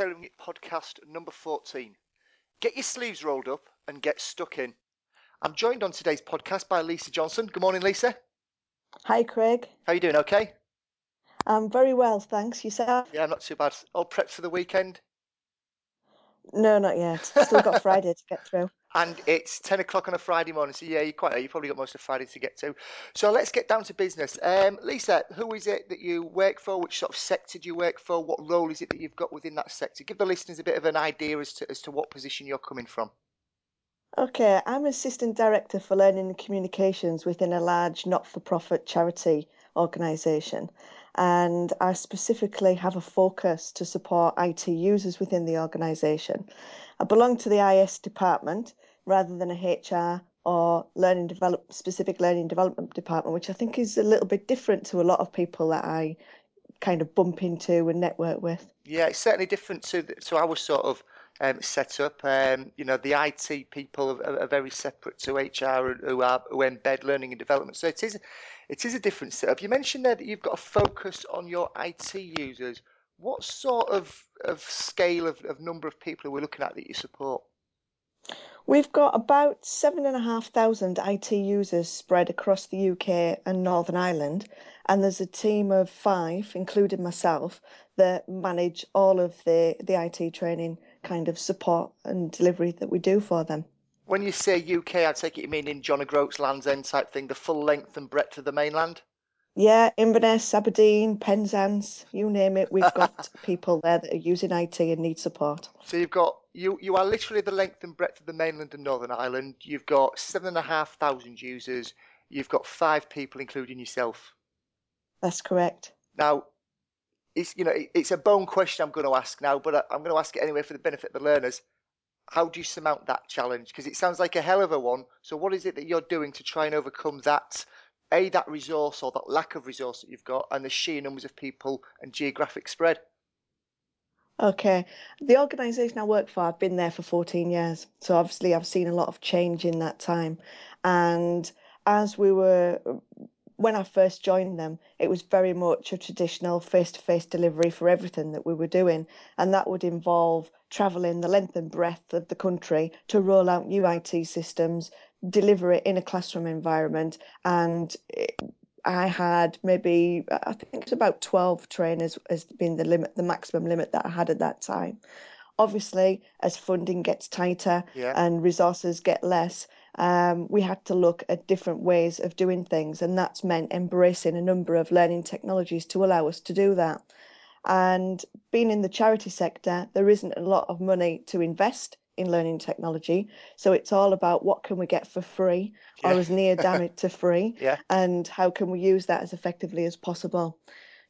Tailoring It podcast number 14. Get your sleeves rolled up and get stuck in. I'm joined on today's podcast by Lisa Johnson. Good morning, Lisa. Hi, Craig. How are you doing? Okay? I'm very well, thanks. Yourself? Yeah, I'm not too bad. All prepped for the weekend? No, not yet. Still got Friday to get through. And it's 10 o'clock on a Friday morning. So, yeah, you're quite, you probably got most of Friday to get to. So, let's get down to business. Um, Lisa, who is it that you work for? Which sort of sector do you work for? What role is it that you've got within that sector? Give the listeners a bit of an idea as to, as to what position you're coming from. Okay, I'm Assistant Director for Learning and Communications within a large not for profit charity organisation. And I specifically have a focus to support IT users within the organisation. I belong to the IS department rather than a HR or learning develop specific learning development department, which I think is a little bit different to a lot of people that I kind of bump into and network with. Yeah, it's certainly different to to our sort of um, set up. Um, you know, the IT people are, are, very separate to HR, who are who embed learning and development. So it is it is a different setup. You mentioned there that you've got a focus on your IT users. What sort of of scale of, of number of people are we looking at that you support? We've got about seven and a half thousand IT users spread across the UK and Northern Ireland, and there's a team of five, including myself, that manage all of the, the IT training kind of support and delivery that we do for them. When you say UK, I take it you mean in John O'Groats Land's End type thing, the full length and breadth of the mainland? Yeah, Inverness, Aberdeen, Penzance, you name it. We've got people there that are using IT and need support. So you've got you you are literally the length and breadth of the mainland and Northern Ireland. You've got seven and a half thousand users. You've got five people, including yourself. That's correct. Now, it's you know it's a bone question I'm going to ask now, but I'm going to ask it anyway for the benefit of the learners. How do you surmount that challenge? Because it sounds like a hell of a one. So what is it that you're doing to try and overcome that? A that resource or that lack of resource that you've got, and the sheer numbers of people and geographic spread. Okay. The organisation I work for, I've been there for 14 years. So obviously, I've seen a lot of change in that time. And as we were when I first joined them, it was very much a traditional face to face delivery for everything that we were doing. And that would involve travelling the length and breadth of the country to roll out new IT systems, deliver it in a classroom environment. And I had maybe, I think it's about 12 trainers as being the limit, the maximum limit that I had at that time. Obviously, as funding gets tighter yeah. and resources get less, um, we had to look at different ways of doing things, and that's meant embracing a number of learning technologies to allow us to do that. And being in the charity sector, there isn't a lot of money to invest in learning technology. So it's all about what can we get for free yeah. or as near damn it to free, yeah. and how can we use that as effectively as possible.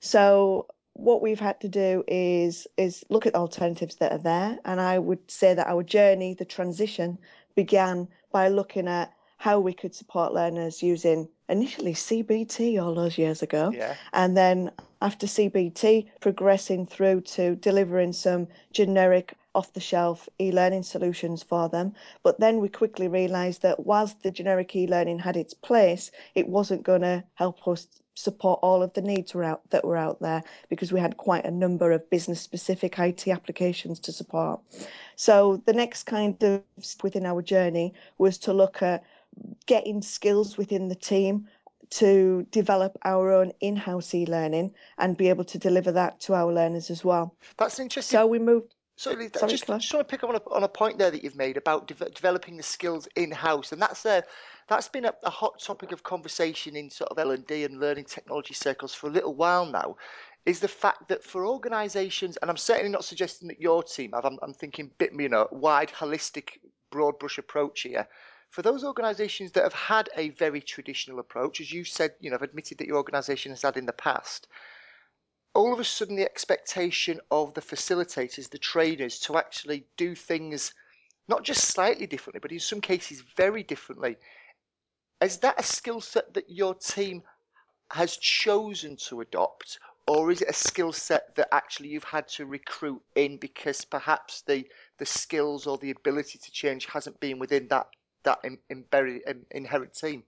So what we've had to do is is look at alternatives that are there, and I would say that our journey, the transition, began by looking at how we could support learners using initially CBT all those years ago. Yeah. And then after CBT, progressing through to delivering some generic off the shelf e learning solutions for them. But then we quickly realised that whilst the generic e learning had its place, it wasn't going to help us support all of the needs were out, that were out there because we had quite a number of business specific IT applications to support. So the next kind of within our journey was to look at getting skills within the team to develop our own in-house e-learning and be able to deliver that to our learners as well. That's interesting. So we moved so Sorry, just, just want to pick up on a, on a point there that you've made about de- developing the skills in house, and that's a that's been a, a, hot topic of conversation in sort of L and D and learning technology circles for a little while now. Is the fact that for organisations, and I'm certainly not suggesting that your team have, I'm, I'm thinking bit you know wide, holistic, broad brush approach here. For those organisations that have had a very traditional approach, as you said, you know, have admitted that your organisation has had in the past, all of a sudden the expectation of the facilitators, the trainers, to actually do things not just slightly differently, but in some cases very differently. Is that a skill set that your team has chosen to adopt, or is it a skill set that actually you've had to recruit in because perhaps the the skills or the ability to change hasn't been within that that in, in, in, inherent team?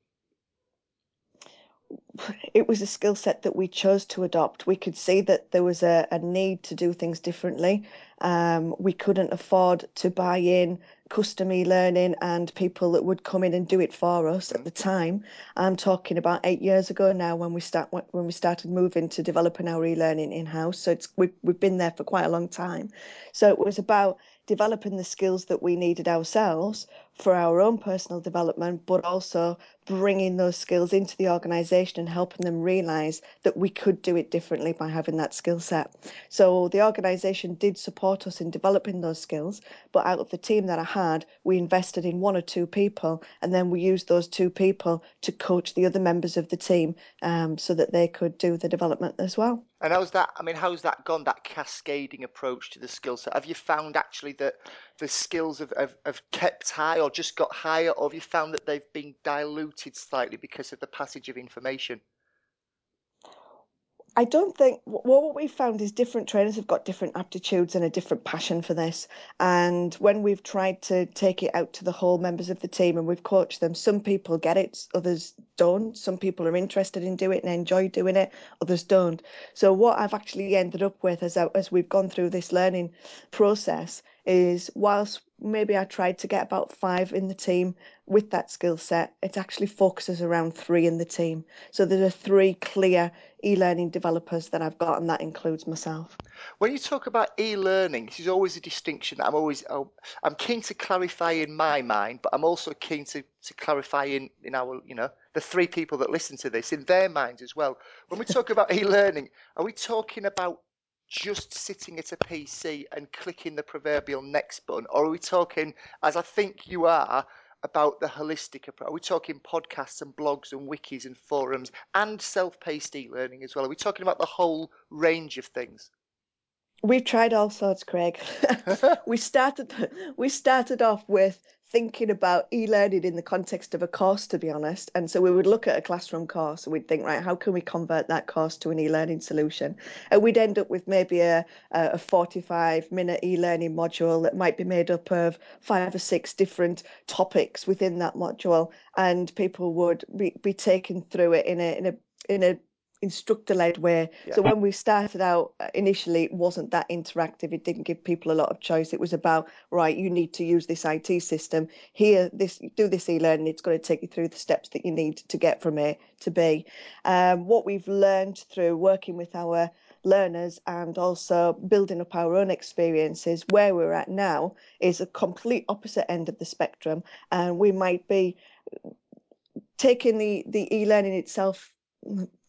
It was a skill set that we chose to adopt. We could see that there was a, a need to do things differently. Um, we couldn't afford to buy in custom e-learning and people that would come in and do it for us at the time. I'm talking about eight years ago now when we start when we started moving to developing our e-learning in-house. So it's we've, we've been there for quite a long time. So it was about developing the skills that we needed ourselves for our own personal development, but also bringing those skills into the organization and helping them realize that we could do it differently by having that skill set. So the organization did support us in developing those skills, but out of the team that I had, we invested in one or two people, and then we used those two people to coach the other members of the team um, so that they could do the development as well. And how's that? I mean, how's that gone? That cascading approach to the skill set. Have you found actually that the skills have, have, have kept high or just got higher, or have you found that they've been diluted slightly because of the passage of information? I don't think well, what we've found is different trainers have got different aptitudes and a different passion for this. And when we've tried to take it out to the whole members of the team and we've coached them, some people get it, others don't. Some people are interested in doing it and enjoy doing it, others don't. So what I've actually ended up with as as we've gone through this learning process is whilst maybe I tried to get about five in the team with that skill set, it actually focuses around three in the team. So there are three clear e-learning developers that I've got, and that includes myself. When you talk about e-learning, this is always a distinction that I'm always I'm keen to clarify in my mind, but I'm also keen to, to clarify in, in our, you know, the three people that listen to this in their minds as well. When we talk about e-learning, are we talking about just sitting at a PC and clicking the proverbial next button, or are we talking, as I think you are, about the holistic approach? Are we talking podcasts and blogs and wikis and forums and self-paced e-learning as well? Are we talking about the whole range of things? We've tried all sorts, Craig. we started we started off with thinking about e-learning in the context of a course, to be honest. And so we would look at a classroom course and we'd think, right, how can we convert that course to an e-learning solution? And we'd end up with maybe a, a 45 minute e-learning module that might be made up of five or six different topics within that module. And people would be, be taken through it in a in a in a instructor led way. Yeah. So when we started out uh, initially, it wasn't that interactive. It didn't give people a lot of choice. It was about right, you need to use this IT system here. This do this e-learning. It's going to take you through the steps that you need to get from A to B. Um, what we've learned through working with our learners and also building up our own experiences where we're at now is a complete opposite end of the spectrum and we might be taking the the e-learning itself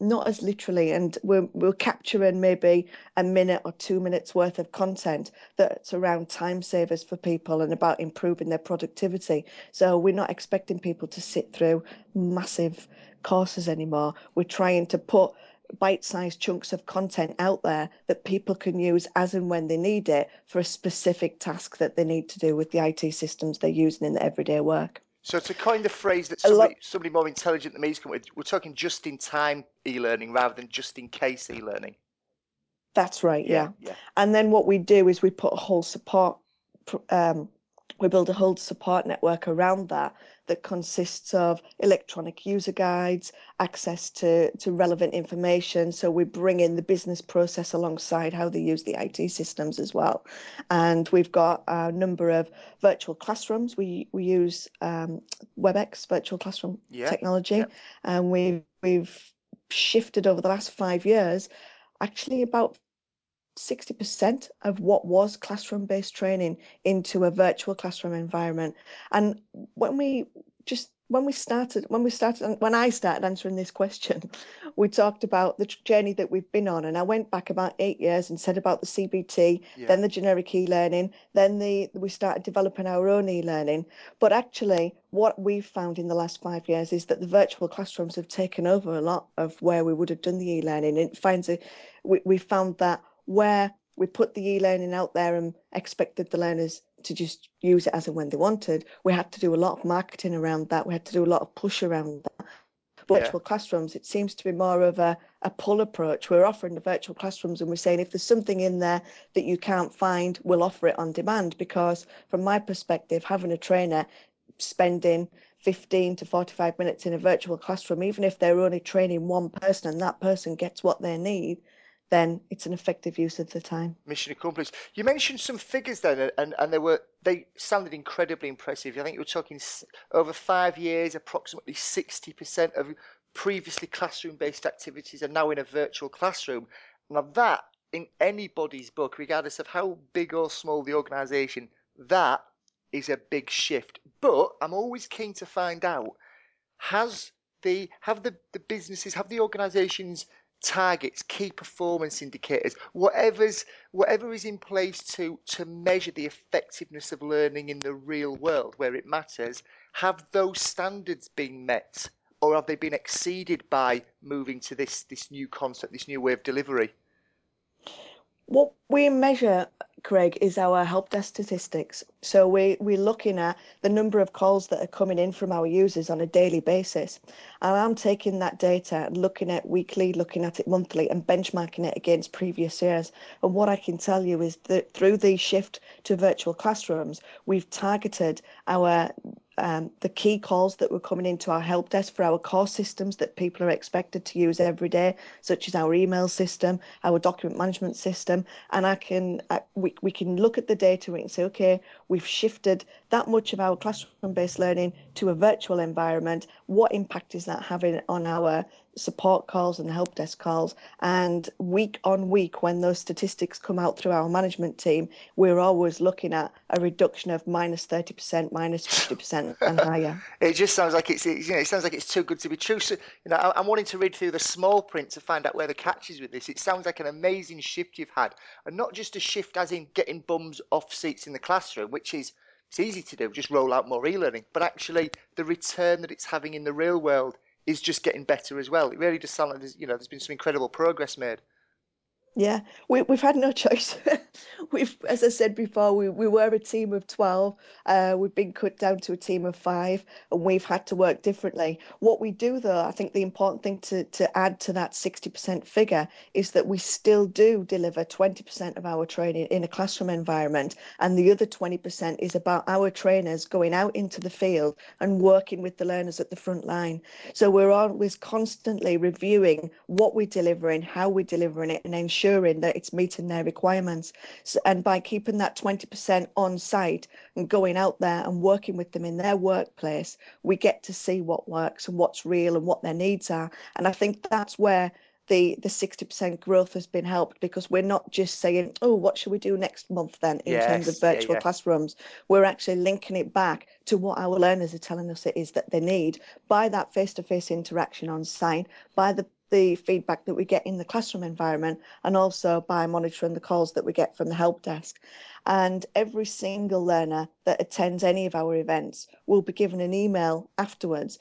not as literally and we're, we're capturing maybe a minute or two minutes worth of content that's around time savers for people and about improving their productivity. So we're not expecting people to sit through massive courses anymore. We're trying to put bite-sized chunks of content out there that people can use as and when they need it for a specific task that they need to do with the IT systems they're using in their everyday work so to coin the phrase that somebody, somebody more intelligent than me is coming with, we're talking just in time e-learning rather than just in case e-learning. That's right, yeah. yeah. yeah. And then what we do is we put a whole support um, we build a whole support network around that that consists of electronic user guides, access to, to relevant information. So we bring in the business process alongside how they use the IT systems as well. And we've got a number of virtual classrooms. We we use um, WebEx virtual classroom yeah. technology, yeah. and we we've shifted over the last five years actually about 60% of what was classroom based training into a virtual classroom environment. And when we just when we started when we started when I started answering this question, we talked about the journey that we've been on, and I went back about eight years and said about the CBT, yeah. then the generic e-learning, then the we started developing our own e-learning. But actually, what we've found in the last five years is that the virtual classrooms have taken over a lot of where we would have done the e-learning. It finds a, we we found that where we put the e-learning out there and expected the learners to just use it as and when they wanted. We had to do a lot of marketing around that. We had to do a lot of push around that. Virtual yeah. classrooms, it seems to be more of a, a pull approach. We're offering the virtual classrooms and we're saying if there's something in there that you can't find, we'll offer it on demand. Because from my perspective, having a trainer spending 15 to 45 minutes in a virtual classroom, even if they're only training one person and that person gets what they need, then it's an effective use of the time. Mission accomplished. You mentioned some figures then, and, and they were they sounded incredibly impressive. I think you were talking over five years, approximately 60% of previously classroom-based activities are now in a virtual classroom. Now that, in anybody's book, regardless of how big or small the organisation, that is a big shift. But I'm always keen to find out: has the have the, the businesses, have the organisations targets, key performance indicators, whatever's whatever is in place to to measure the effectiveness of learning in the real world where it matters, have those standards been met or have they been exceeded by moving to this this new concept, this new way of delivery? What we measure Craig, is our help desk statistics. So we, we're looking at the number of calls that are coming in from our users on a daily basis. And I'm taking that data and looking at weekly, looking at it monthly, and benchmarking it against previous years. And what I can tell you is that through the shift to virtual classrooms, we've targeted our um, the key calls that were coming into our help desk for our core systems that people are expected to use every day, such as our email system, our document management system, and I can uh, we we can look at the data and say, okay, we've shifted that much of our classroom-based learning to a virtual environment. What impact is that having on our support calls and help desk calls. And week on week, when those statistics come out through our management team, we're always looking at a reduction of minus 30%, minus 50% and higher. it just sounds like it's, you know, it sounds like it's too good to be true. So, you know, I'm wanting to read through the small print to find out where the catch is with this. It sounds like an amazing shift you've had, and not just a shift as in getting bums off seats in the classroom, which is it's easy to do, just roll out more e-learning, but actually the return that it's having in the real world is just getting better as well. It really does sound like there's, you know, there's been some incredible progress made. Yeah, we, we've had no choice. we've, as I said before, we, we were a team of 12. Uh, we've been cut down to a team of five, and we've had to work differently. What we do, though, I think the important thing to, to add to that 60% figure is that we still do deliver 20% of our training in a classroom environment, and the other 20% is about our trainers going out into the field and working with the learners at the front line. So we're always constantly reviewing what we're delivering, how we're delivering it, and ensuring ensuring that it's meeting their requirements. And by keeping that 20% on site and going out there and working with them in their workplace, we get to see what works and what's real and what their needs are. And I think that's where the the 60% growth has been helped because we're not just saying oh what should we do next month then in yes, terms of virtual yeah, yeah. classrooms we're actually linking it back to what our learners are telling us it is that they need by that face-to-face interaction on site by the the feedback that we get in the classroom environment and also by monitoring the calls that we get from the help desk. And every single learner that attends any of our events will be given an email afterwards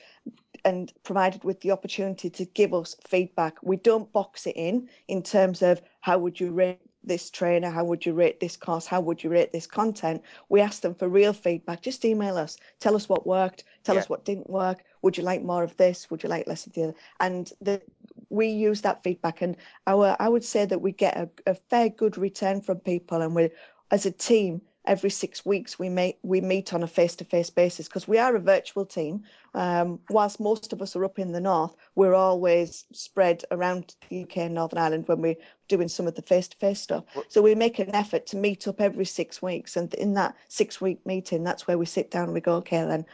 and provided with the opportunity to give us feedback. We don't box it in in terms of how would you rate this trainer? How would you rate this course? How would you rate this content? We ask them for real feedback. Just email us. Tell us what worked. Tell yeah. us what didn't work. Would you like more of this? Would you like less of the other? And the, we use that feedback, and our I would say that we get a, a fair good return from people, and we as a team every six weeks we meet we meet on a face-to-face basis because we are a virtual team. Um, whilst most of us are up in the north we're always spread around the uk and northern ireland when we're doing some of the face-to-face stuff. So we make an effort to meet up every six weeks and in that six week meeting that's where we sit down and we go okay then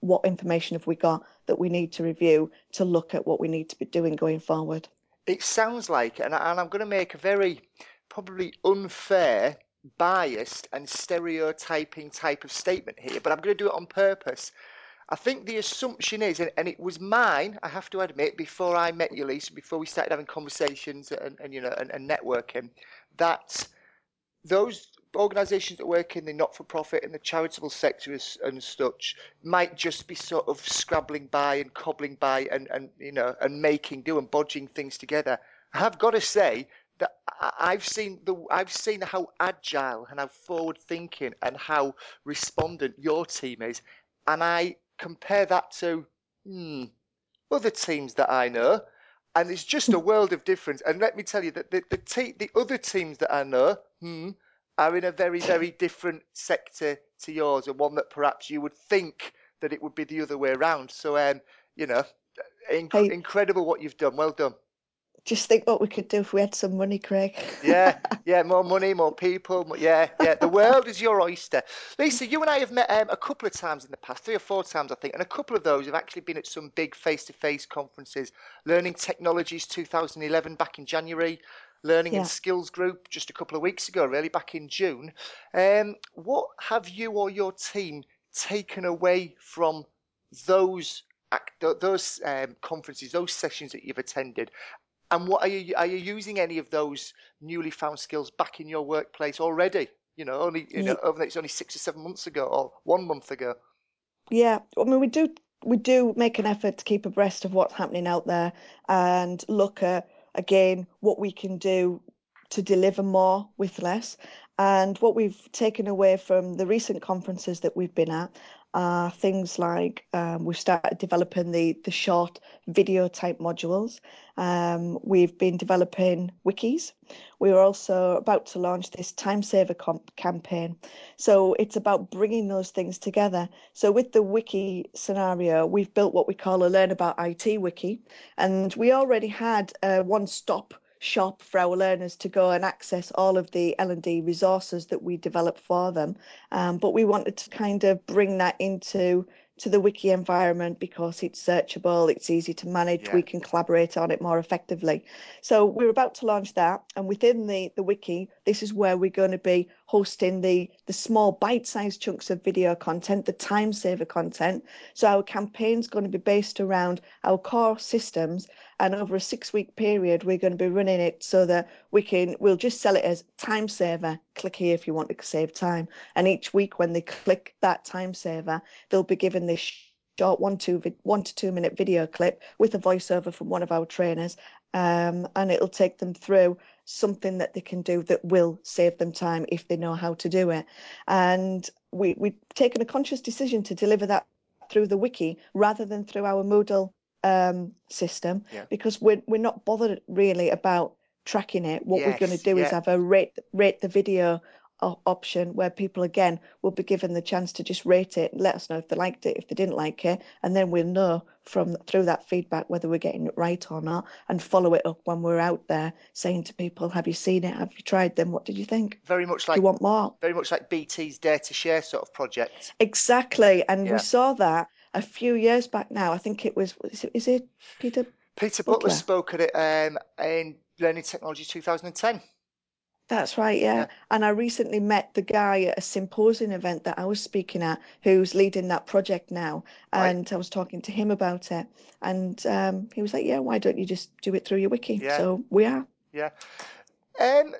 what information have we got that we need to review to look at what we need to be doing going forward it sounds like and, i'm going to make a very probably unfair biased and stereotyping type of statement here, but I'm going to do it on purpose. I think the assumption is, and, and, it was mine, I have to admit, before I met you, Lisa, before we started having conversations and, and you know and, and, networking, that those organisations that work in the not-for-profit and the charitable sector and such might just be sort of scrabbling by and cobbling by and, and you know and making do and bodging things together. I have got to say that I've seen the I've seen how agile and how forward thinking and how respondent your team is, and I compare that to hmm, other teams that I know, and it's just a world of difference. And let me tell you that the the, te- the other teams that I know hmm, are in a very very different sector to yours, and one that perhaps you would think that it would be the other way around. So, um, you know, inc- Hey. incredible what you've done. Well done. Just think what we could do if we had some money, Craig. Yeah, yeah, more money, more people. more- Yeah, yeah. The world is your oyster. Lisa, you and I have met um, a couple of times in the past, three or four times, I think, and a couple of those have actually been at some big face-to-face conferences. Learning Technologies 2011 back in January, Learning Yeah. and Skills Group just a couple of weeks ago, really back in June. Um, what have you or your team taken away from those act- those um, conferences, those sessions that you've attended? And what are you are you using any of those newly found skills back in your workplace already? You know, only you know, Ye- over it's only six or seven months ago or one month ago. Yeah, I mean, we do we do make an effort to keep abreast of what's happening out there and look at again what we can do to deliver more with less. And what we've taken away from the recent conferences that we've been at are things like um, we've started developing the the short video type modules. Um, we've been developing wikis. We are also about to launch this time saver campaign. So it's about bringing those things together. So with the wiki scenario, we've built what we call a Learn About IT wiki, and we already had a one-stop shop for our learners to go and access all of the L&D resources that we develop for them. Um, but we wanted to kind of bring that into to the wiki environment because it's searchable, it's easy to manage, Yeah. we can collaborate on it more effectively. So we're about to launch that, and within the the wiki, this is where we're going to be hosting the the small bite-sized chunks of video content, the time saver content. So our campaign's going to be based around our core systems, and over a six-week period, we're going to be running it so that we can we'll just sell it as time saver. Click here if you want to save time, and each week when they click that time saver, they'll be given this short one vid- one to two minute video clip with a voiceover from one of our trainers. Um, and it'll take them through something that they can do that will save them time if they know how to do it. And we we've taken a conscious decision to deliver that through the wiki rather than through our Moodle um, system Yeah. because we're we're not bothered really about tracking it what we're going to Yes, do is have a rate rate the video option where people again will be given the chance to just rate it and let us know if they liked it if they didn't like it and then we'll know from through that feedback whether we're getting it right or not and follow it up when we're out there saying to people have you seen it have you tried them what did you think Very much do like you want more very much like BT's Dare to Share sort of project. exactly and Yeah. we saw that a few years back now i think it was is it, is it peter Peter Butler Butler. spoke at it um, in Learning Technology 2010. That's right, yeah. Yeah. And I recently met the guy at a symposium event that I was speaking at who's leading that project now. Right. And I was talking to him about it. And um, he was like, Yeah, why don't you just do it through your wiki? Yeah. So we are. Yeah. Um,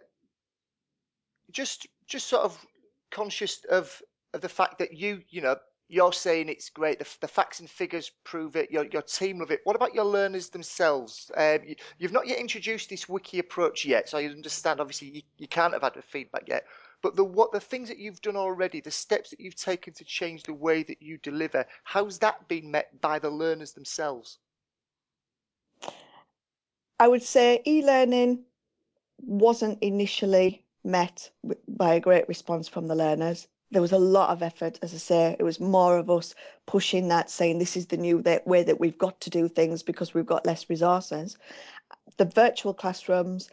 just just sort of conscious of of the fact that you you know you're saying it's great. The, the facts and figures prove it. Your your team love it. What about your learners themselves? Um, you, you've not yet introduced this wiki approach yet, so I understand. Obviously, you, you can't have had the feedback yet. But the what the things that you've done already, the steps that you've taken to change the way that you deliver, how's that been met by the learners themselves? I would say e learning wasn't initially met by a great response from the learners. There was a lot of effort, as I say, it was more of us pushing that, saying this is the new way that we've got to do things because we've got less resources. The virtual classrooms,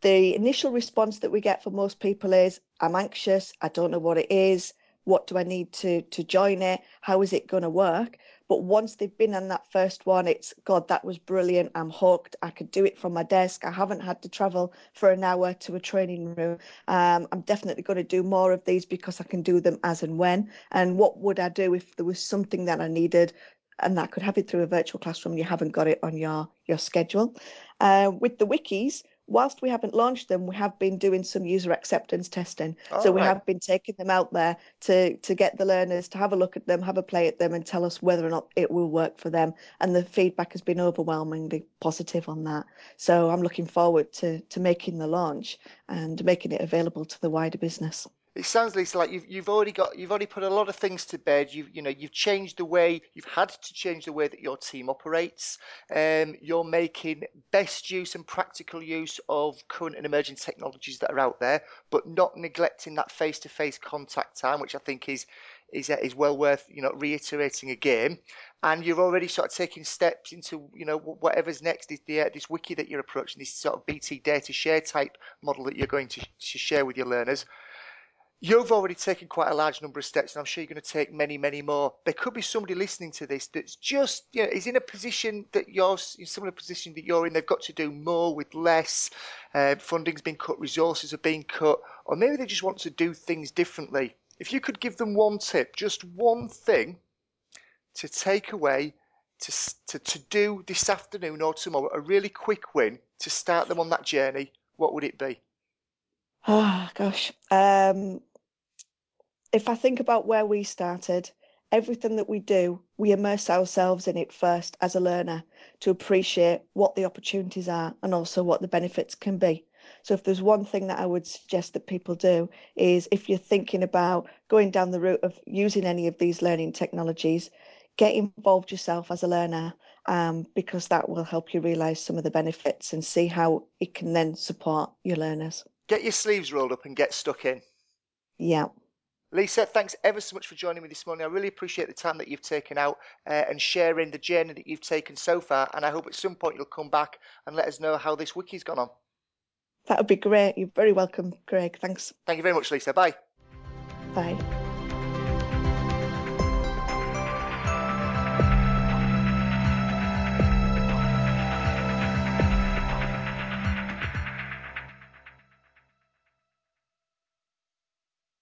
the initial response that we get from most people is i'm anxious. I don't know what it is what do i need to to join it? How is it going to work? But once they've been on that first one it's god that was brilliant. I'm hooked. I could do it from my desk. I haven't had to travel for an hour to a training room. Um, i'm definitely going to do more of these because i can do them as and when. And what would i do if there was something that i needed and that could have it through a virtual classroom you haven't got it on your your schedule? Uh, with the wikis whilst we haven't launched them, we have been doing some user acceptance testing. Oh, so we right. have been taking them out there to to get the learners to have a look at them, have a play at them, and tell us whether or not it will work for them. And the feedback has been overwhelmingly positive on that. So I'm looking forward to to making the launch and making it available to the wider business. It sounds, Lisa, like you've you've already got you've already put a lot of things to bed. You've you know you've changed the way you've had to change the way that your team operates. Um, you're making best use and practical use of current and emerging technologies that are out there, but not neglecting that face-to-face contact time, which I think is is uh, is well worth you know reiterating again. And you're already sort of taking steps into you know whatever's next is the uh, this wiki that you're approaching, this sort of BT Dare to Share type model that you're going to, to share with your learners. You've already taken quite a large number of steps, and I'm sure you're going to take many, many more. There could be somebody listening to this that's just, you know, is in a position that you're in similar position that you're in. They've got to do more with less. Uh, funding's been cut, resources are being cut, or maybe they just want to do things differently. If you could give them one tip, just one thing to take away to, to, to do this afternoon or tomorrow, a really quick win to start them on that journey, what would it be? Oh gosh. Um, if I think about where we started, everything that we do, we immerse ourselves in it first as a learner to appreciate what the opportunities are and also what the benefits can be. So if there's one thing that I would suggest that people do is if you're thinking about going down the route of using any of these learning technologies, get involved yourself as a learner um, because that will help you realize some of the benefits and see how it can then support your learners. Get your sleeves rolled up and get stuck in. Yeah. Lisa, thanks ever so much for joining me this morning. I really appreciate the time that you've taken out uh, and sharing the journey that you've taken so far. And I hope at some point you'll come back and let us know how this wiki's gone on. That would be great. You're very welcome, Greg. Thanks. Thank you very much, Lisa. Bye. Bye.